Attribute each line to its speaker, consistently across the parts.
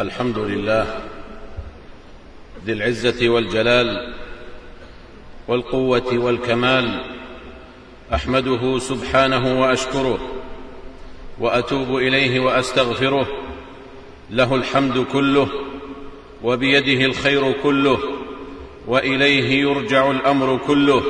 Speaker 1: الحمد لله ذي العزة والجلال والقوة والكمال أحمده سبحانه وأشكره وأتوب إليه وأستغفره له الحمد كله وبيده الخير كله وإليه يرجع الأمر كله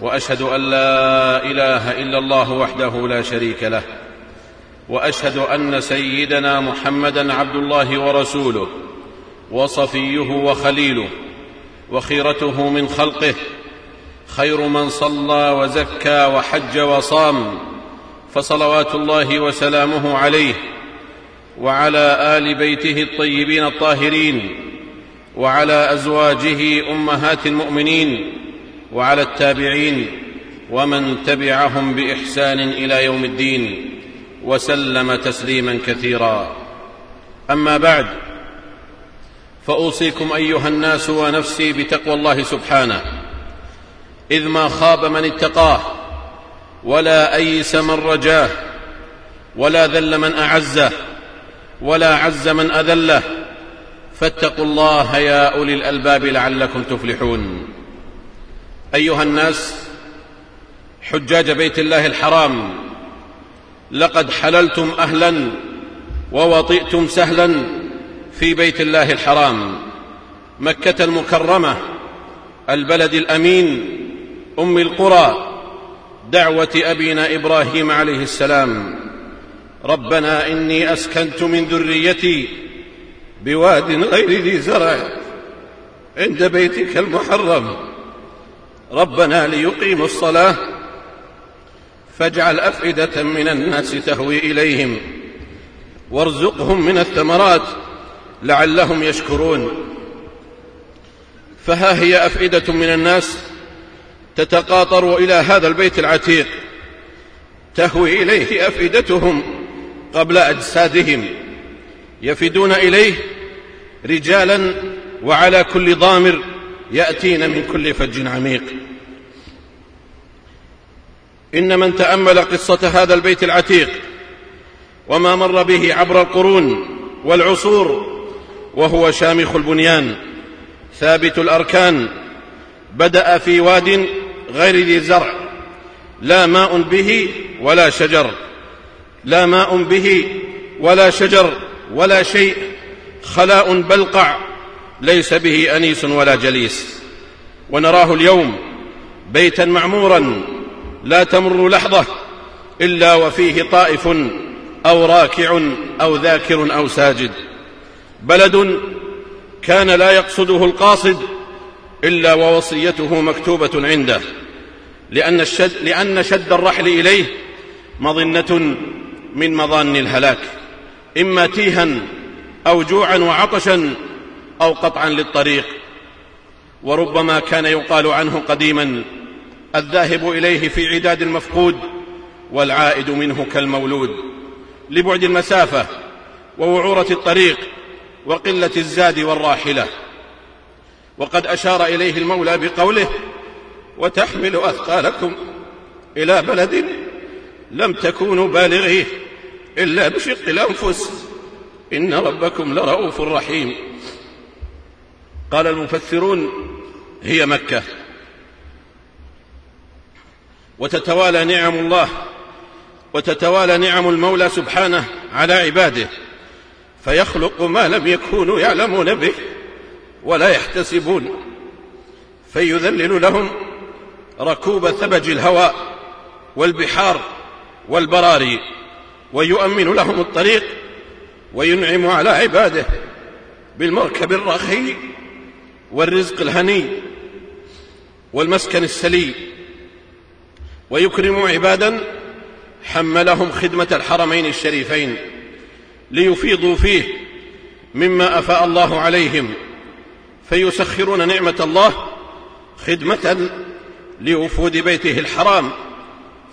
Speaker 1: وأشهد أن لا إله إلا الله وحده لا شريك له وأشهد أن سيدنا محمدا عبد الله ورسوله وصفيه وخليله وخيرته من خلقه خير من صلى وزكى وحج وصام فصلوات الله وسلامه عليه وعلى آل بيته الطيبين الطاهرين وعلى أزواجه أمهات المؤمنين وعلى التابعين ومن تبعهم بإحسان إلى يوم الدين. وسلم تسليما كثيرا. أما بعد فأوصيكم أيها الناس ونفسي بتقوى الله سبحانه. إذ ما خاب من اتقاه ولا أيس من رجاه ولا ذل من أعزه ولا عز من أذله. فاتقوا الله يا أولي الألباب لعلكم تفلحون. أيها الناس حجاج بيت الله الحرام لقد حللتم أهلا ووطئتم سهلا في بيت الله الحرام مكة المكرمة البلد الأمين أم القرى دعوة أبينا إبراهيم عليه السلام. ربنا إني أسكنت من ذريتي بواد غير ذي زرع عند بيتك المحرم. ربنا ليقيموا الصلاة فاجعل أفئدة من الناس تهوي إليهم وارزقهم من الثمرات لعلهم يشكرون. فها هي أفئدة من الناس تتقاطر إلى هذا البيت العتيق. تهوي إليه أفئدتهم قبل أجسادهم. يفدون إليه رجالا وعلى كل ضامر يأتين من كل فج عميق. إن من تأمل قصة هذا البيت العتيق وما مر به عبر القرون والعصور وهو شامخ البنيان ثابت الأركان بدأ في واد غير ذي زرع لا ماء به ولا شجر لا ماء به ولا شجر ولا شيء خلاء بلقع ليس به أنيس ولا جليس. ونراه اليوم بيتا معمورا لا تمر لحظة إلا وفيه طائف أو راكع أو ذاكر أو ساجد. بلد كان لا يقصده القاصد إلا ووصيته مكتوبة عنده. لأن الشد, لأن شد الرحل إليه مظنة من مظان الهلاك. إما تيها أو جوعا وعطشا أو قطعا للطريق. وربما كان يقال عنه قديما الذاهب إليه في عداد المفقود والعائد منه كالمولود. لبعد المسافة ووعورة الطريق وقلة الزاد والراحلة. وقد أشار إليه المولى بقوله وتحمل أثقالكم إلى بلد لم تكونوا بالغيه إلا بشق الأنفس. إن ربكم لرؤوف رحيم. قال المفسرون هي مكة. وتتوالى نعم الله وتتوالى نعم المولى سبحانه على عباده فيخلق ما لم يكونوا يعلمون به ولا يحتسبون فيذلل لهم ركوب ثبج الهواء والبحار والبراري ويؤمن لهم الطريق وينعم على عباده بالمركب الرخي والرزق الهني والمسكن السلي ويكرم عبادا حملهم خدمة الحرمين الشريفين ليفيضوا فيه مما أفاء الله عليهم. فيسخرون نعمة الله خدمة لوفود بيته الحرام.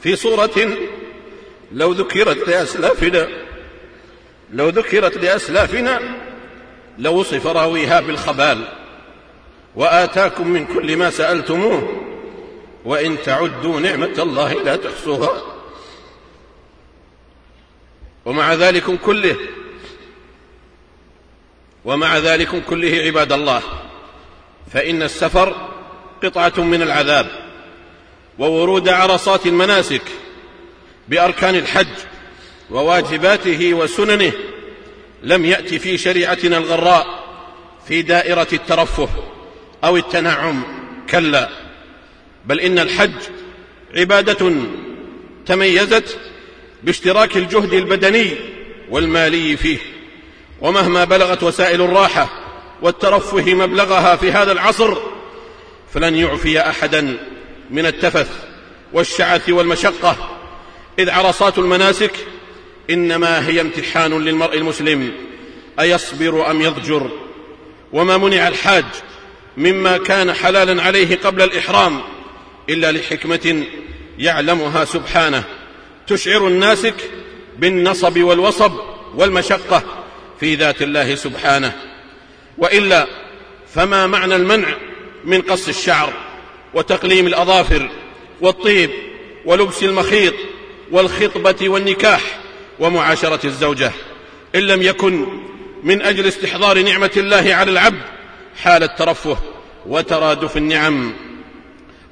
Speaker 1: في صورة لو ذكرت لأسلافنا لو ذكرت لأسلافنا لوصف راويها بالخبال. وآتاكم من كل ما سألتموه. وإن تعدوا نعمة الله لا تحصوها. ومع ذلك كله ومع ذلك كله عباد الله فإن السفر قطعة من العذاب وورود عرصات المناسك بأركان الحج وواجباته وسننه لم يأت في شريعتنا الغراء في دائرة الترفه أو التنعم كلا. بل إن الحج عبادة تميزت باشتراك الجهد البدني والمالي فيه. ومهما بلغت وسائل الراحة والترفه مبلغها في هذا العصر فلن يعفي أحدا من التفث والشعث والمشقة. إذ عرصات المناسك إنما هي امتحان للمرء المسلم أيصبر أم يضجر؟ وما منع الحاج مما كان حلالا عليه قبل الإحرام إلا لحكمة يعلمها سبحانه. تشعر الناسك بالنصب والوصب والمشقة في ذات الله سبحانه. وإلا فما معنى المنع من قص الشعر وتقليم الأظافر والطيب ولبس المخيط والخطبة والنكاح ومعاشرة الزوجة إن لم يكن من أجل استحضار نعمة الله على العبد حال الترفه وترادف النعم.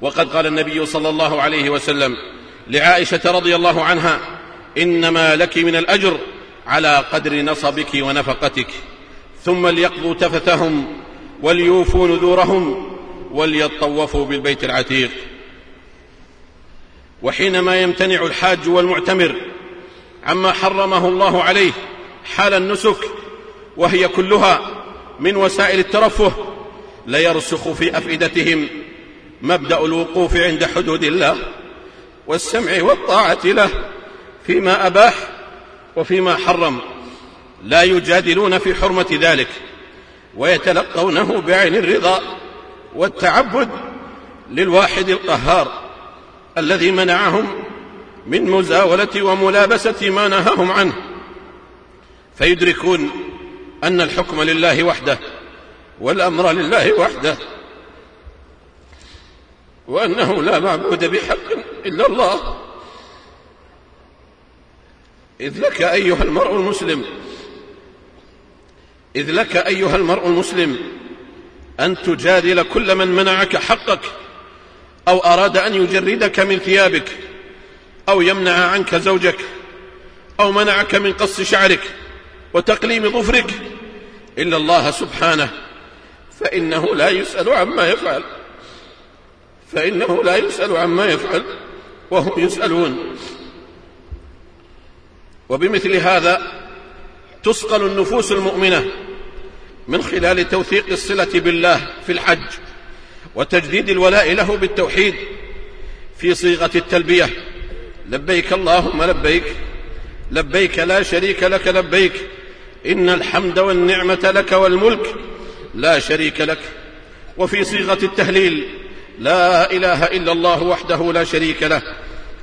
Speaker 1: وقد قال النبي صلى الله عليه وسلم لعائشة رضي الله عنها إنما لك من الأجر على قدر نصبك ونفقتك ثم ليقضوا تفثهم وليوفوا نذورهم وليطوفوا بالبيت العتيق. وحينما يمتنع الحاج والمعتمر عما حرمه الله عليه حال النسك وهي كلها من وسائل الترفه ليرسخ في أفئدتهم مبدأ الوقوف عند حدود الله والسمع والطاعة له فيما أباح وفيما حرم. لا يجادلون في حرمة ذلك ويتلقونه بعين الرضا والتعبد للواحد القهار الذي منعهم من مزاولة وملابسة ما نهاهم عنه. فيدركون أن الحكم لله وحده والأمر لله وحده وأنه لا معبود بحق إلا الله. إذ لك أيها المرء المسلم إذ لك أيها المرء المسلم أن تجادل كل من منعك حقك أو أراد أن يجردك من ثيابك أو يمنع عنك زوجك أو منعك من قص شعرك وتقليم ظفرك إلا الله سبحانه فإنه لا يسأل عما يفعل. فإنه لا يسأل عما يفعل وهم يسألون. وبمثل هذا تصقل النفوس المؤمنة من خلال توثيق الصلة بالله في الحج وتجديد الولاء له بالتوحيد في صيغة التلبية. لبيك اللهم لبيك لبيك لا شريك لك لبيك إن الحمد والنعمة لك والملك لا شريك لك. وفي صيغة التهليل لا إله إلا الله وحده لا شريك له.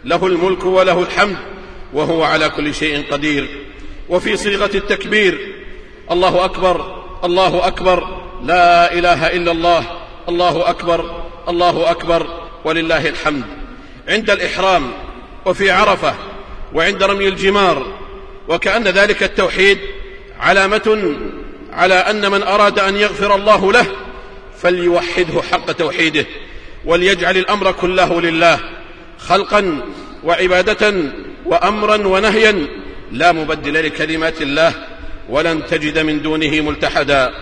Speaker 1: له الملك وله الحمد وهو على كل شيء قدير. وفي صيغة التكبير الله أكبر الله أكبر لا إله إلا الله الله أكبر الله أكبر ولله الحمد. عند الإحرام وفي عرفة وعند رمي الجمار وكأن ذلك التوحيد علامة على أن من أراد أن يغفر الله له فليوحده حق توحيده. وليجعل الأمر كله لله خلقا وعباده وامرا ونهيا. لا مبدل لكلمات الله ولن تجد من دونه ملتحدا.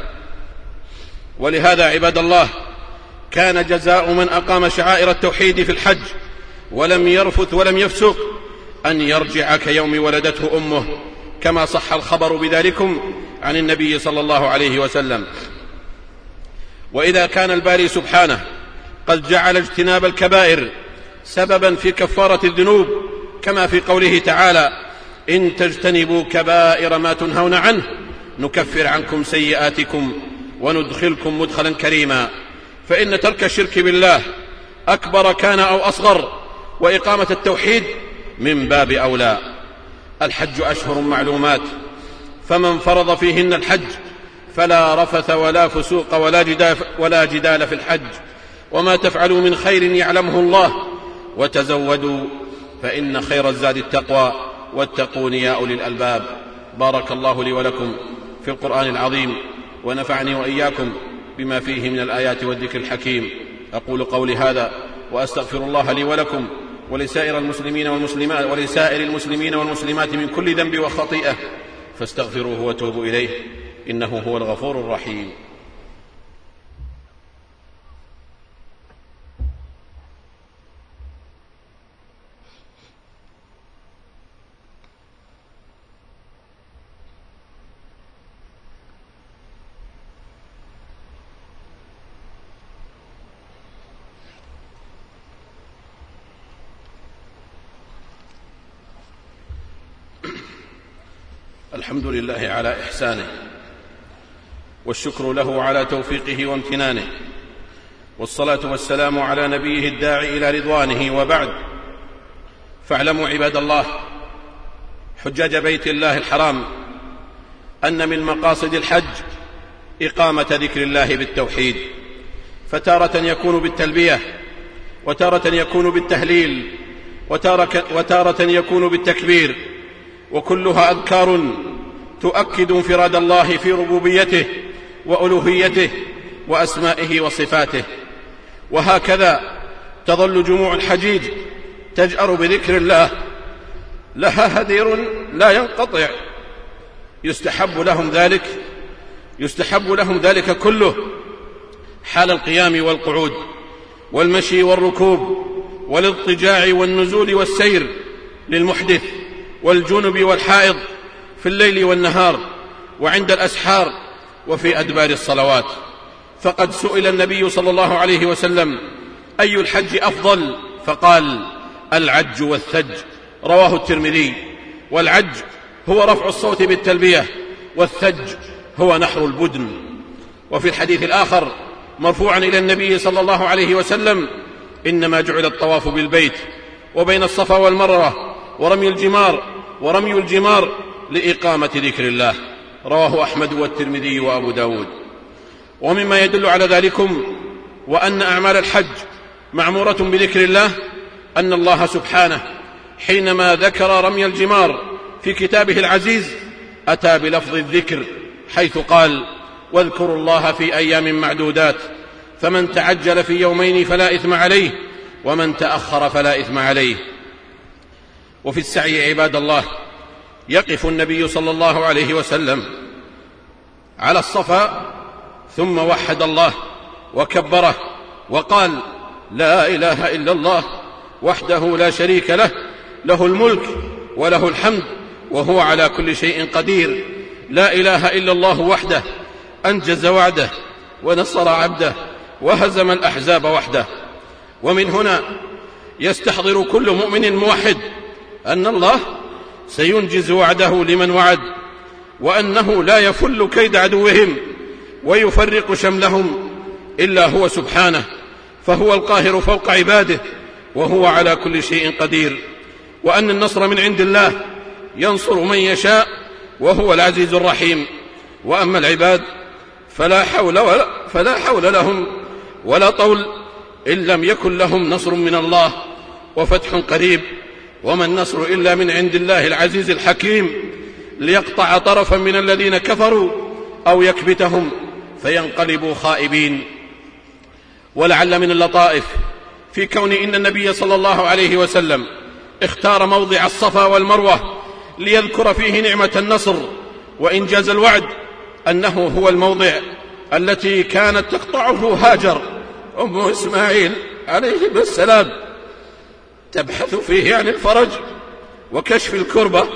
Speaker 1: ولهذا عباد الله كان جزاء من أقام شعائر التوحيد في الحج ولم يرفث ولم يفسق أن يرجع كيوم ولدته أمه كما صح الخبر بذلكم عن النبي صلى الله عليه وسلم. وإذا كان الباري سبحانه قد جعل اجتناب الكبائر سببا في كفارة الذنوب كما في قوله تعالى إن تجتنبوا كبائر ما تنهون عنه نكفر عنكم سيئاتكم وندخلكم مدخلا كريما. فإن ترك الشرك بالله أكبر كان أو أصغر وإقامة التوحيد من باب أولى. الحج أشهر معلومات فمن فرض فيهن الحج فلا رفث ولا فسوق ولا جدال, ولا جدال في الحج. وما تفعلوا من خير يعلمه الله. وتزودوا فإن خير الزاد التقوى واتقون يا أولي الألباب. بارك الله لي ولكم في القرآن العظيم ونفعني وإياكم بما فيه من الآيات والذكر الحكيم. أقول قولي هذا وأستغفر الله لي ولكم ولسائر المسلمين والمسلمات ولسائر المسلمين والمسلمات من كل ذنب وخطيئة. فاستغفروه وتوبوا إليه إنه هو الغفور الرحيم. الحمد لله على إحسانه والشكر له على توفيقه وامتنانه والصلاة والسلام على نبيه الداعي إلى رضوانه وبعد. فاعلموا عباد الله حجاج بيت الله الحرام أن من مقاصد الحج إقامة ذكر الله بالتوحيد فتارة يكون بالتلبية وتارة يكون بالتهليل وتاره يكون بالتكبير وكلها أذكار تؤكد انفراد الله في ربوبيته وألوهيته وأسمائه وصفاته. وهكذا تظل جموع الحجيج تجأر بذكر الله. لها هدير لا ينقطع. يستحب لهم ذلك يستحب لهم ذلك كله. حال القيام والقعود والمشي والركوب والاضطجاع والنزول والسير للمحدث. والجنب والحائض في الليل والنهار وعند الأسحار وفي أدبار الصلوات. فقد سئل النبي صلى الله عليه وسلم أي الحج أفضل؟ فقال العج والثج. رواه الترمذي. والعج هو رفع الصوت بالتلبية والثج هو نحر البدن. وفي الحديث الآخر مرفوعا إلى النبي صلى الله عليه وسلم إنما جعل الطواف بالبيت وبين الصفا والمروة ورمي الجمار ورمي الجمار لإقامة ذكر الله. رواه أحمد والترمذي وأبو داود. ومما يدل على ذلكم وأن أعمال الحج معمورة بذكر الله أن الله سبحانه حينما ذكر رمي الجمار في كتابه العزيز أتى بلفظ الذكر حيث قال واذكروا الله في أيام معدودات فمن تعجل في يومين فلا إثم عليه ومن تأخر فلا إثم عليه. وفي السعي عباد الله يقف النبي صلى الله عليه وسلم على الصفا ثم وحد الله وكبره وقال لا إله إلا الله وحده لا شريك له له الملك وله الحمد وهو على كل شيء قدير. لا إله إلا الله وحده أنجز وعده ونصر عبده وهزم الأحزاب وحده. ومن هنا يستحضر كل مؤمن موحد أن الله سينجز وعده لمن وعد وأنه لا يفل كيد عدوهم ويفرق شملهم إلا هو سبحانه فهو القاهر فوق عباده وهو على كل شيء قدير. وأن النصر من عند الله ينصر من يشاء وهو العزيز الرحيم. وأما العباد فلا حول ولا فلا حول لهم ولا طول إن لم يكن لهم نصر من الله وفتح قريب. وما النصر إلا من عند الله العزيز الحكيم ليقطع طرفا من الذين كفروا أو يكبتهم فينقلبوا خائبين. ولعل من اللطائف في كون إن النبي صلى الله عليه وسلم اختار موضع الصفا والمروة ليذكر فيه نعمة النصر وإنجاز الوعد أنه هو الموضع التي كانت تقطعه هاجر أم إسماعيل عليه السلام. تبحث فيه عن الفرج وكشف الكربة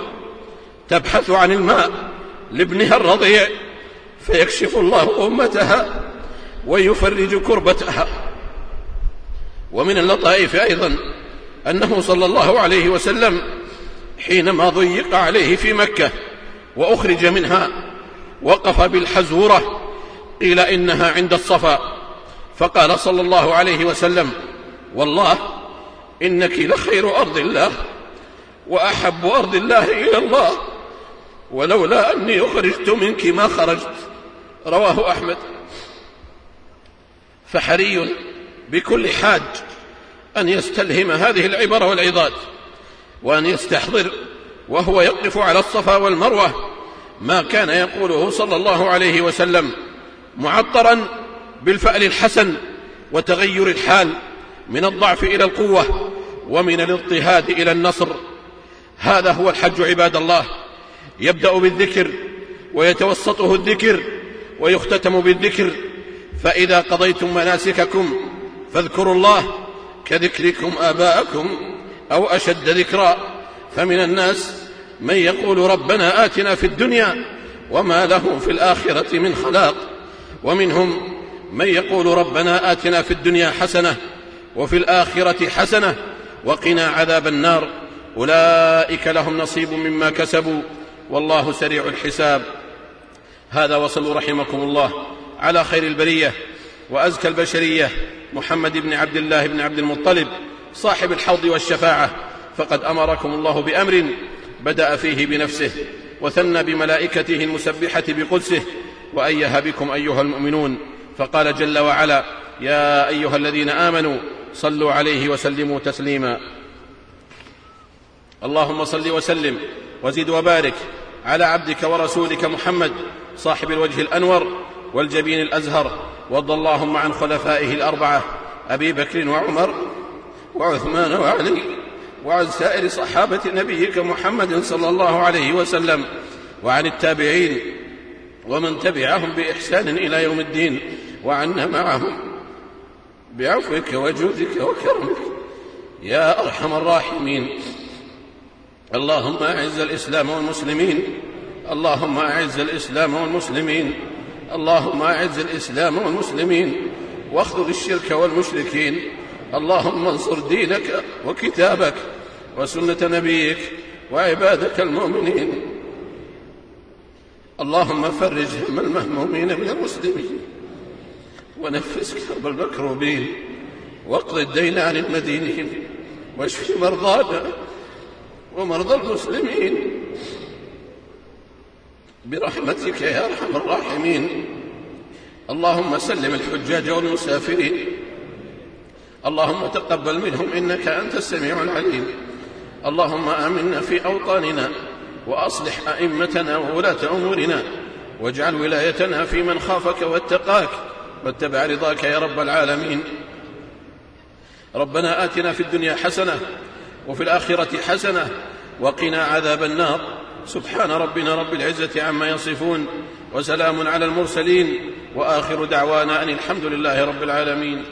Speaker 1: تبحث عن الماء لابنها الرضيع فيكشف الله أمتها ويفرج كربتها. ومن اللطائف أيضا أنه صلى الله عليه وسلم حينما ضيق عليه في مكة وأخرج منها وقف بالحزورة قيل إنها عند الصفا فقال صلى الله عليه وسلم والله إنك لخير أرض الله وأحب أرض الله إلى الله. ولولا أني أخرجت منك ما خرجت. رواه أحمد. فحري بكل حاج أن يستلهم هذه العبر والعظات وأن يستحضر وهو يقف على الصفا والمروة ما كان يقوله صلى الله عليه وسلم معطرا بالفأل الحسن وتغير الحال. من الضعف إلى القوة ومن الاضطهاد إلى النصر. هذا هو الحج عباد الله. يبدأ بالذكر ويتوسطه الذكر ويختتم بالذكر. فإذا قضيتم مناسككم فاذكروا الله كذكركم آباءكم أو أشد ذكرا. فمن الناس من يقول ربنا آتنا في الدنيا وما له في الآخرة من خلاق. ومنهم من يقول ربنا آتنا في الدنيا حسنة وفي الآخرة حسنة وقنا عذاب النار. أولئك لهم نصيب مما كسبوا. والله سريع الحساب. هذا وصلوا رحمكم الله. على خير البرية وأزكى البشرية. محمد بن عبد الله بن عبد المطلب صاحب الحوض والشفاعة. فقد أمركم الله بأمر بدأ فيه بنفسه وثنى بملائكته المسبحة بقدسه. وأيه بكم أيها المؤمنون. فقال جل وعلا يا أيها الذين آمنوا صلوا عليه وسلموا تسليما. اللهم صل وسلم وزد وبارك على عبدك ورسولك محمد صاحب الوجه الأنور والجبين الأزهر وارض اللهم عن خلفائه الأربعة أبي بكر وعمر وعثمان وعلي وعن سائر صحابة نبيك محمد صلى الله عليه وسلم وعن التابعين ومن تبعهم بإحسان إلى يوم الدين وعنا معهم. بعفوك وجودك وكرمك. يا أرحم الراحمين. اللهم أعز الإسلام والمسلمين. اللهم أعز الإسلام والمسلمين. اللهم أعز الإسلام والمسلمين. واخذل الشرك والمشركين. اللهم انصر دينك وكتابك وسنة نبيك وعبادك المؤمنين. اللهم فرج هم المهمومين من المسلمين. ونفس كرب المكروبين واقض الدين عن المدينين واشف مرضانا ومرضى المسلمين برحمتك يا أرحم الراحمين. اللهم سلم الحجاج والمسافرين. اللهم تقبل منهم إنك أنت السميع العليم. اللهم آمنا في أوطاننا وأصلح أئمتنا وولاة أمورنا واجعل ولايتنا في من خافك واتقاك. واتبع رضاك يا رب العالمين. ربنا آتنا في الدنيا حسنة وفي الآخرة حسنة وقنا عذاب النار. سبحان ربنا رب العزة عما يصفون وسلام على المرسلين وآخر دعوانا أن الحمد لله رب العالمين.